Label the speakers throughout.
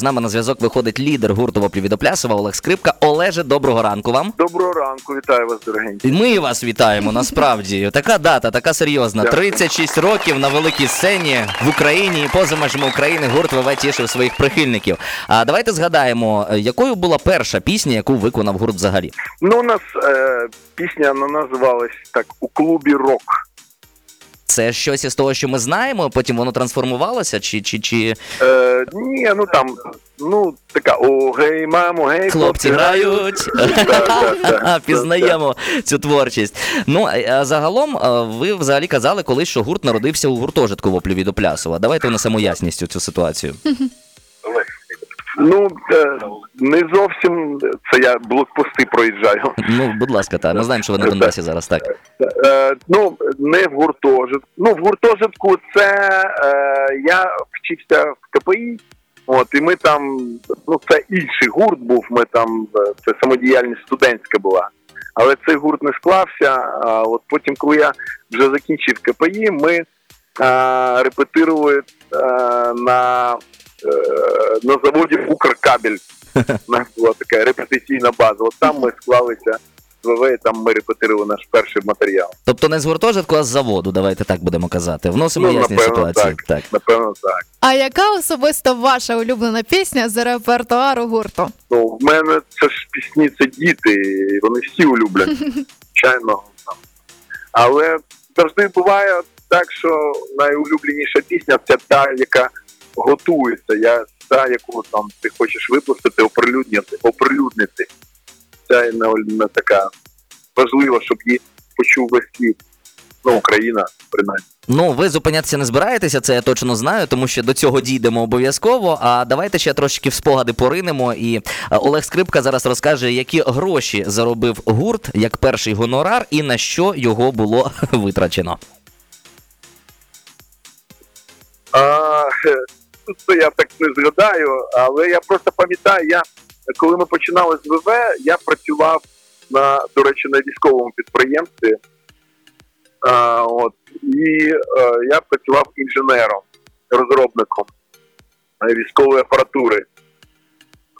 Speaker 1: З нами на зв'язок виходить лідер гурту «Воплі від Оплясова Олег Скрипка. Олеже, доброго ранку вам.
Speaker 2: Доброго ранку, вітаю вас, дорогенькі.
Speaker 1: Ми вас вітаємо. Насправді така дата, така серйозна.
Speaker 2: Дякую.
Speaker 1: 36 років на великій сцені в Україні і поза межами України гурт ВВ тішив своїх прихильників. А давайте згадаємо, е, якою була перша пісня, яку виконав гурт взагалі.
Speaker 2: Ну, у нас е, пісня вона називалась так у клубі рок.
Speaker 1: Це щось із того, що ми знаємо. Потім воно трансформувалося, чи чи чи
Speaker 2: Е, ні, ну там, ну така, о, гей, мамо, гей,
Speaker 1: хлопці грають. Пізнаємо цю творчість. Ну а- загалом ви взагалі казали колись, що гурт народився у гуртожитку воплі від Оплясова. Давайте внесемо ясність у цю ситуацію.
Speaker 2: Ну, е, не зовсім це я блокпости проїжджаю.
Speaker 1: Ну, будь ласка, та ми знаємо, що ви на Донбасі зараз так.
Speaker 2: Е, ну, не в гуртожитку. Ну, в гуртожитку це е, я вчився в КПІ. От, і ми там, ну це інший гурт був. Ми там е, це самодіяльність студентська була. Але цей гурт не склався. А от потім, коли я вже закінчив КПІ, ми е, репетирували е, на, е, на заводі Укркабель. У нас була така репетиційна база. От там ми склалися з ВВ, і там ми репетирували наш перший матеріал.
Speaker 1: Тобто не з гуртожитку, а з заводу, давайте так будемо казати. Вносимо
Speaker 2: Ну,
Speaker 1: ясність
Speaker 2: напевно,
Speaker 1: ситуації. Так.
Speaker 2: Напевно, так.
Speaker 3: А яка особисто ваша улюблена пісня з репертуару гурту?
Speaker 2: Ну, в мене це ж пісні, це діти, і вони всі улюблять. Звичайно. там. Але завжди буває так, що найулюбленіша пісня це та, яка готується. Я та, яку там ти хочеш випустити, оприлюднити, оприлюднити. Ця не, не така важлива, щоб її почув весь світ. Ну, Україна, принаймні.
Speaker 1: Ну, ви зупинятися не збираєтеся, це я точно знаю, тому що до цього дійдемо обов'язково. А давайте ще трошки в спогади поринемо. І е, Олег Скрипка зараз розкаже, які гроші заробив гурт як перший гонорар і на що його було витрачено.
Speaker 2: А, це я так не згадаю, але я просто пам'ятаю, я коли ми починали з ВВ, я працював на, до речі, на військовому підприємстві. А, от, і е, я працював інженером, розробником е, військової апаратури.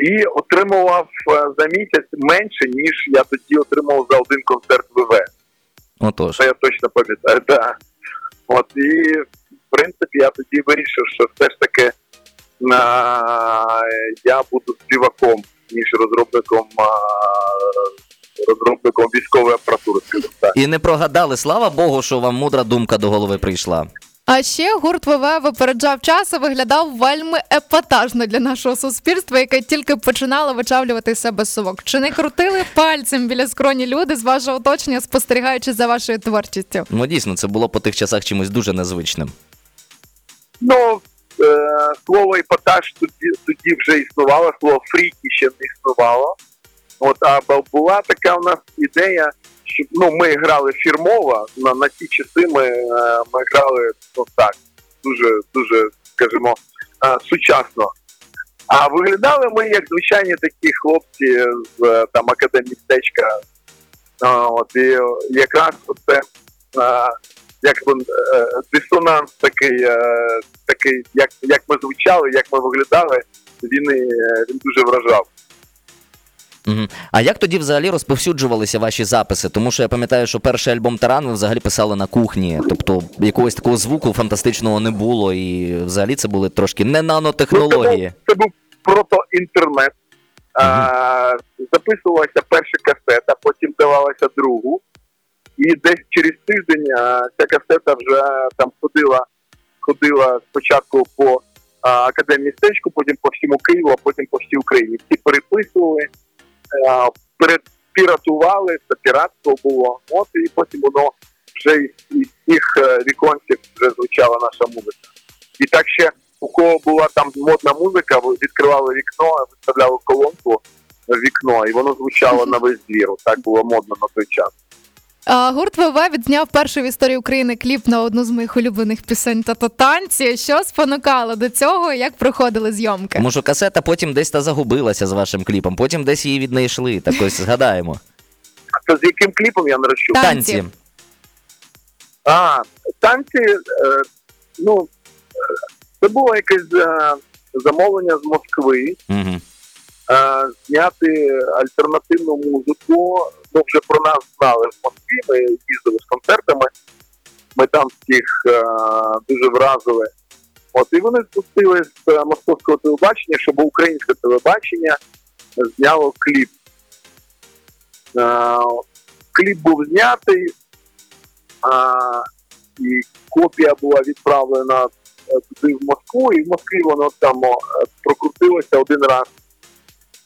Speaker 2: І отримував е, за місяць менше, ніж я тоді отримував за один концерт ВВ.
Speaker 1: Отож.
Speaker 2: Це я точно пам'ятаю, так. От і в принципі я тоді вирішив, що все ж таки на, я буду співаком, ніж розробником а, розробником військової апаратури, так.
Speaker 1: І не прогадали, слава Богу, що вам мудра думка до голови прийшла.
Speaker 3: А ще гурт ВВ випереджав час і виглядав вельми епатажно для нашого суспільства, яке тільки починало вичавлювати себе совок. Чи не крутили пальцем біля скроні люди з вашого оточення, спостерігаючи за вашою творчістю?
Speaker 1: Ну дійсно, це було по тих часах чимось дуже незвичним.
Speaker 2: Ну, е, слово епатаж тоді, тоді вже існувало, слово фріки ще не існувало. От, а була така у нас ідея, що ну, ми грали фірмово, на, на ті часи ми, е, ми грали ну, так, дуже, дуже, скажімо, е, сучасно. А виглядали ми як звичайні такі хлопці з там академістечка. От, і якраз це як би, е, дисонанс такий, е, такий як, як ми звучали, як ми виглядали, він, і, е, він дуже вражав.
Speaker 1: Угу. А як тоді взагалі розповсюджувалися ваші записи? Тому що я пам'ятаю, що перший альбом Таран ви взагалі писали на кухні, тобто якогось такого звуку фантастичного не було, і взагалі це були трошки не нанотехнології.
Speaker 2: Ну, це, був, був прото-інтернет. А, записувалася перша касета, потім давалася другу. І десь через тиждень а, ця касета вже там ходила, ходила спочатку по а, академії містечку, потім по всьому Києву, а потім по всій Україні. Всі переписували, а, перепіратували, це піратство було. От і потім воно вже із, із цих е, віконців вже звучала наша музика. І так ще у кого була там модна музика, відкривали вікно, виставляли колонку в вікно, і воно звучало на весь двір. Так було модно на той час.
Speaker 3: Гурт ВВ відзняв перший в історії України кліп на одну з моїх улюблених пісень та танці. Що спонукало до цього? Як проходили зйомки?
Speaker 1: Що касета потім десь та загубилася з вашим кліпом, потім десь її віднайшли. Так ось згадаємо.
Speaker 2: А це з яким кліпом я не розчув?
Speaker 1: Танці.
Speaker 3: Танці.
Speaker 2: А, танці, е, ну, е, це було якесь е, замовлення з Москви
Speaker 1: Угу.
Speaker 2: Е, зняти альтернативну музику. Ну, вже про нас знали в Москві. Ми їздили з концертами. Ми там всіх дуже вразили. От і вони спустили з е, московського телебачення, щоб українське телебачення зняло кліп. Е, кліп був знятий, і копія була відправлена туди в Москву, і в Москві воно там прокрутилося один раз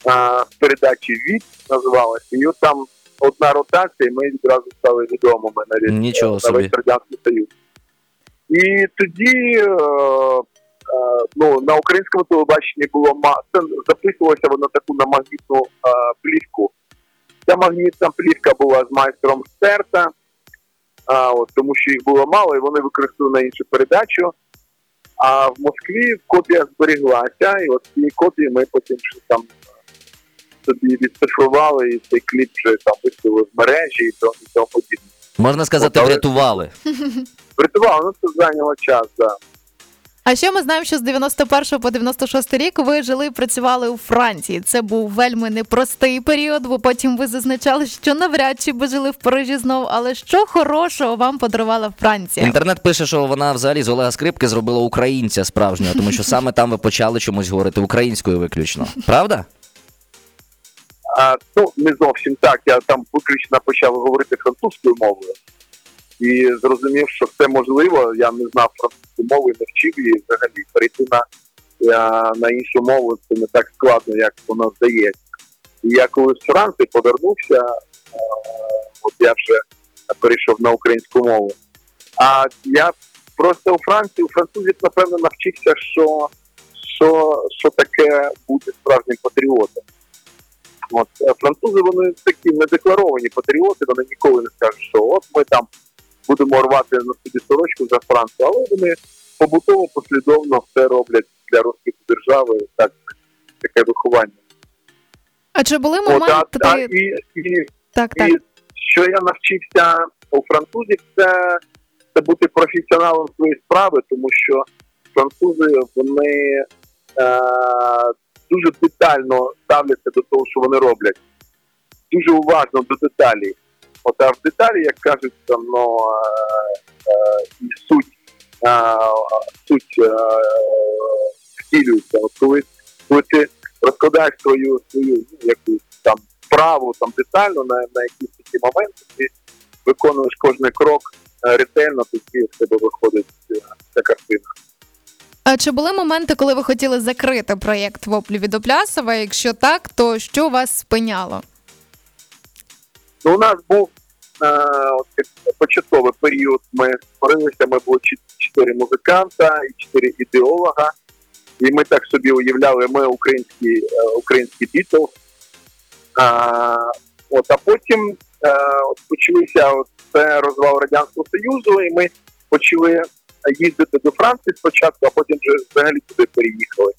Speaker 2: а, передачі від називалося. І от там одна ротація, і ми відразу стали відомими на
Speaker 1: Нічого
Speaker 2: на
Speaker 1: собі.
Speaker 2: весь Радянський Союз. І тоді е, е, ну, на українському телебаченні було це записувалося воно таку на магнітну е, плівку. Ця магнітна плівка була з майстром стерта, а, от, тому що їх було мало, і вони використали на іншу передачу. А в Москві копія зберіглася, і от цієї копії ми потім там собі відцифрували, і цей кліп вже там виставили в мережі і то- і тому подібне.
Speaker 1: Можна сказати,
Speaker 2: От, але-
Speaker 1: врятували.
Speaker 2: Врятували, ну це зайняло час, так. Да.
Speaker 3: А ще ми знаємо, що з 91 по 96 рік ви жили і працювали у Франції. Це був вельми непростий період, бо потім ви зазначали, що навряд чи би жили в Парижі знов. Але що хорошого вам подарувала Франція?
Speaker 1: Інтернет пише, що вона взагалі з Олега Скрипки зробила українця справжнього, тому що саме там ви почали чомусь говорити українською виключно. Правда?
Speaker 2: А, ну, не зовсім так. Я там виключно почав говорити французькою мовою і зрозумів, що все можливо. Я не знав французьку мову не вчив її взагалі. Перейти на, я, на іншу мову це не так складно, як воно здається. І я коли з Франції повернувся, е, от я вже перейшов на українську мову. А я просто у Франції, у французів, напевно, навчився, що, що, що таке бути справжнім патріотом. От е, французи вони такі недекларовані патріоти, вони ніколи не скажуть, що от ми там будемо рвати на собі сорочку за Францію, але вони побутово послідовно все роблять для розвитку держави. Так таке виховання.
Speaker 3: А чи були
Speaker 2: От, а, а, і, і,
Speaker 3: Так, так.
Speaker 2: і що я навчився у французів, це, це бути професіоналом своєї справи, тому що французи вони е, дуже детально ставляться до того, що вони роблять. Дуже уважно до деталей. От а в деталі, як кажуть, там, ну, е, е, суть, е, суть е, втілюється. От коли, коли ти розкладаєш свою свою ну, якусь там справу там детально на, на якісь такі моменти, ти виконуєш кожний крок е, ретельно, тоді в тебе виходить е, ця картина.
Speaker 3: А чи були моменти, коли ви хотіли закрити проєкт Воплі від Оплясова? Якщо так, то що вас спиняло?
Speaker 2: Ну, у нас був е, початковий період. Ми створилися, ми було чі- чотири музиканта і чотири ідеолога. І ми так собі уявляли, ми українські, е, українські Бітлз. А, от, а потім е, от, почалися от, це розвал Радянського Союзу, і ми почали їздити до Франції спочатку, а потім вже взагалі туди переїхали.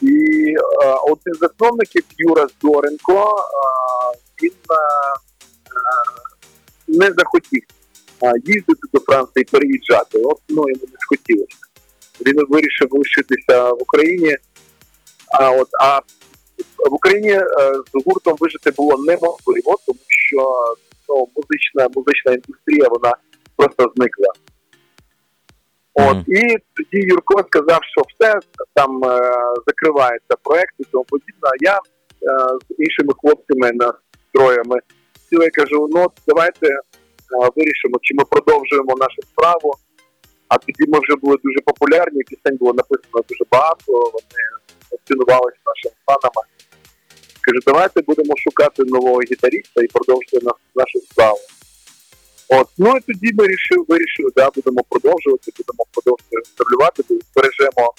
Speaker 2: І е, один з засновників Юра Зоренко, е, він е, не захотів а, їздити до Франції, переїжджати. От ну йому не схотілося. Він вирішив лишитися в Україні. А от а в Україні е, з гуртом вижити було неможливо, тому що ну, музична музична індустрія вона просто зникла. От і тоді Юрко сказав, що все там е, закривається проект і тому подібне. А я е, з іншими хлопцями на троями сіли і кажу: ну давайте е, вирішимо, чи ми продовжуємо нашу справу. А тоді ми вже були дуже популярні, пісень було написано дуже багато, вони цінувалися нашими фанами. Кажу, давайте будемо шукати нового гітаріста і продовжувати нашу справу. От, ну і тоді ми вирішили, вирішили, да, будемо продовжувати, будемо продовжувати гастролювати, збережемо,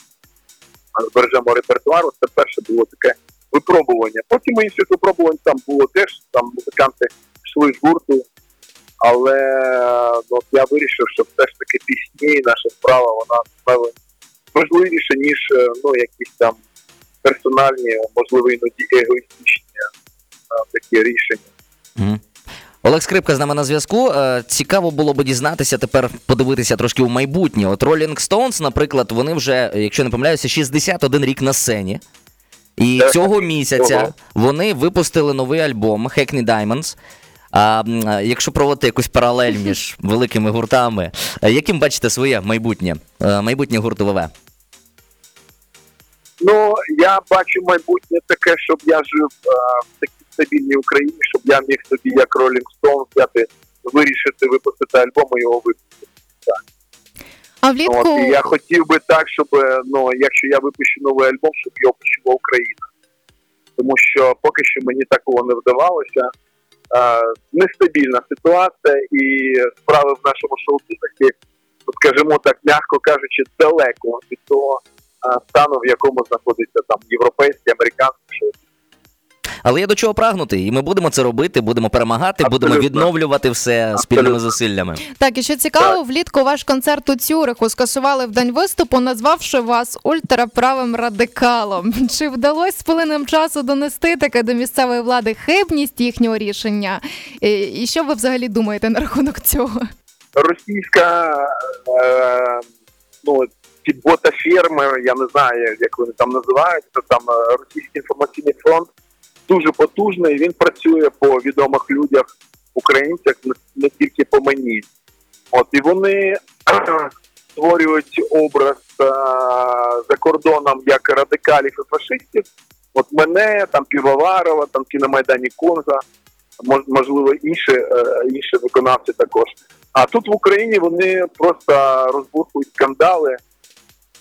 Speaker 2: збережемо репертуар. Це перше було таке випробування. Потім інших випробувань там було теж, там музиканти йшли з гурту, але ну, я вирішив, що все ж таки пісні, наша справа, вона напевно, важливіша, ніж е, ну, якісь там персональні, можливо, іноді егоїстичні е, такі рішення.
Speaker 1: Мгм. Олег Скрипка з нами на зв'язку. Е, Цікаво було би дізнатися тепер, подивитися трошки у майбутнє. От Rolling Stones, наприклад, вони вже, якщо не помиляюся, 61 рік на сцені. І
Speaker 2: Так.
Speaker 1: цього місяця вони випустили новий альбом Hackney Diamonds. А якщо проводити якусь паралель між великими гуртами, е, яким бачите своє майбутнє? Е, Майбутнє гурту ВВ?
Speaker 2: Ну, я бачу майбутнє таке, щоб я жив е, в такій стабільній Україні, щоб я міг собі, як Rolling Stone, взяти, вирішити випустити альбом і його випустити.
Speaker 3: А
Speaker 2: От,
Speaker 3: влітку
Speaker 2: і я хотів би так, щоб е, ну, якщо я випущу новий альбом, щоб його почула Україна. Тому що поки що мені такого не вдавалося. Е, нестабільна ситуація і справи в нашому шоу-бізнесі, скажімо так, м'яко кажучи, далеко від того стану, в якому знаходиться там європейський, американський шоу.
Speaker 1: Але є до чого прагнути, і ми будемо це робити, будемо перемагати, будемо відновлювати все спільними зусиллями.
Speaker 3: так і що цікаво, влітку ваш концерт у Цюриху скасували в день виступу, назвавши вас ультраправим радикалом. Чи вдалося з плином часу донести таке до місцевої влади хибність їхнього рішення? І, що ви взагалі думаєте на рахунок цього?
Speaker 2: Російська е, ну, ці бота-ферми, я не знаю, як вони там називаються, там е, російський інформаційний фронт дуже потужний. Він працює по відомих людях, українцях, не, тільки по мені. От і вони створюють образ е, за кордоном як радикалів і фашистів. От мене, там Півоварова, там ті на Майдані Конга, мож- можливо, інші, е, інші виконавці також. А тут в Україні вони просто розбухують скандали,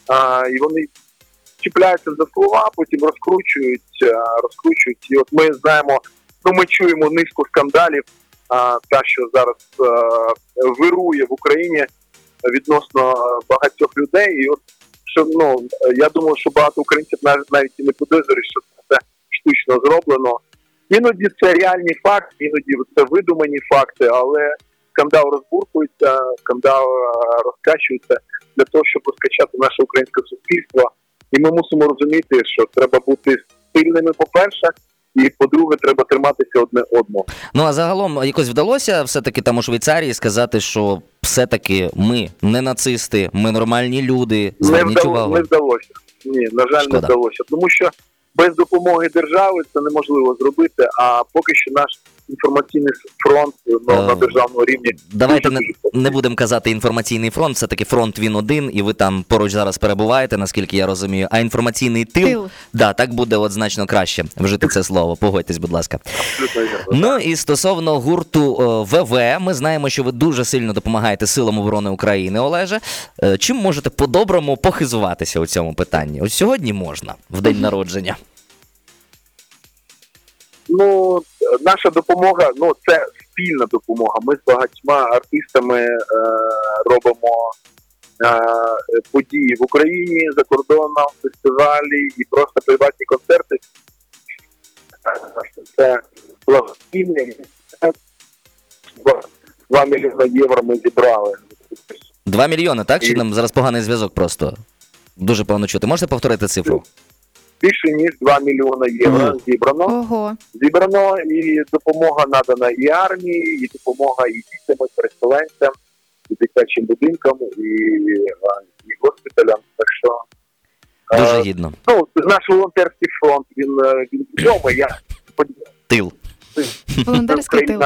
Speaker 2: а, і вони чіпляються за слова, потім розкручують, розкручують. І от ми знаємо, ну ми чуємо низку скандалів, а, та що зараз вирує в Україні відносно багатьох людей. І от що ну я думаю, що багато українців навіть навіть і не підозрюють, що це штучно зроблено. Іноді це реальні факти, іноді це видумані факти, але скандал розбуркується, скандал розкачується для того, щоб розкачати наше українське суспільство. І ми мусимо розуміти, що треба бути сильними, по-перше, і по-друге, треба триматися одне одного.
Speaker 1: Ну а загалом якось вдалося все-таки там у Швейцарії сказати, що все-таки ми не нацисти, ми нормальні люди.
Speaker 2: Не, вдало-
Speaker 1: увагу.
Speaker 2: не вдалося. Ні, на жаль,
Speaker 1: Шкода.
Speaker 2: не вдалося. Тому що без допомоги держави це неможливо зробити. А поки що наш інформаційний фронт ну, на
Speaker 1: Е,
Speaker 2: державному рівні
Speaker 1: Давайте не, не будемо казати інформаційний фронт, все-таки фронт він один, і ви там поруч зараз перебуваєте, наскільки я розумію. А інформаційний тил,
Speaker 3: Тил.
Speaker 1: да, так буде от значно краще вжити це слово. Погодьтесь, будь ласка.
Speaker 2: абсолютно.
Speaker 1: Ну і стосовно гурту е, ВВ, ми знаємо, що ви дуже сильно допомагаєте силам оборони України, Олеже. Е, Чим можете по-доброму похизуватися у цьому питанні? Ось сьогодні можна в день народження.
Speaker 2: Ну, наша допомога, ну це спільна допомога. Ми з багатьма артистами е, робимо е, події в Україні за кордоном, фестивалі і просто приватні концерти. Це благодійний. 2 мільйони євро ми зібрали.
Speaker 1: Два мільйони, так? Чи нам зараз поганий зв'язок просто? Дуже погано чути. Можете повторити цифру?
Speaker 2: Більше ніж 2 мільйони євро зібрано.
Speaker 3: Ого.
Speaker 2: Зібрано і допомога надана і армії, і допомога і дітям, і переселенцям, і дитячим будинкам, і, і госпіталям. Так що
Speaker 1: Дуже
Speaker 2: е,
Speaker 1: гідно.
Speaker 2: ну, наш волонтерський фронт він, е, він відомий. Я сподіваюся,
Speaker 1: Тил.
Speaker 3: Волонтерський тил.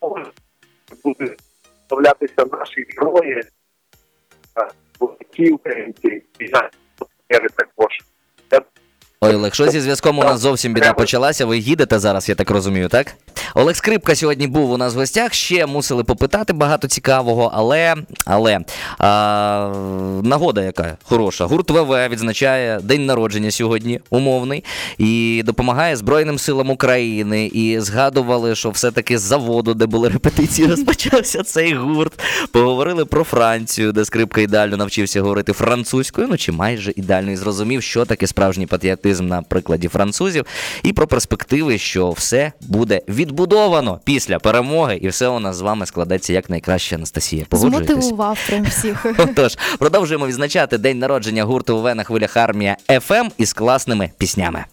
Speaker 2: Україна буде вставлятися наші герої, а, ті українці, і волонтери також.
Speaker 1: Ой, Олег, що зі зв'язком у нас зовсім біда почалася. Ви їдете зараз, я так розумію, так? Олег Скрипка сьогодні був у нас в гостях. Ще мусили попитати багато цікавого, але але а, нагода яка хороша. Гурт ВВ відзначає день народження сьогодні, умовний, і допомагає Збройним силам України. І згадували, що все-таки з заводу, де були репетиції, розпочався цей гурт. Поговорили про Францію, де Скрипка ідеально навчився говорити французькою, ну чи майже ідеально і зрозумів, що таке справжній патріотизм на прикладі французів, і про перспективи, що все буде відбудовано після перемоги, і все у нас з вами складеться як найкраще, Анастасія. Погоджуєтесь?
Speaker 3: Змотивував прям всіх.
Speaker 1: Отож, продовжуємо відзначати день народження гурту ВВ на хвилях Армія FM із класними піснями.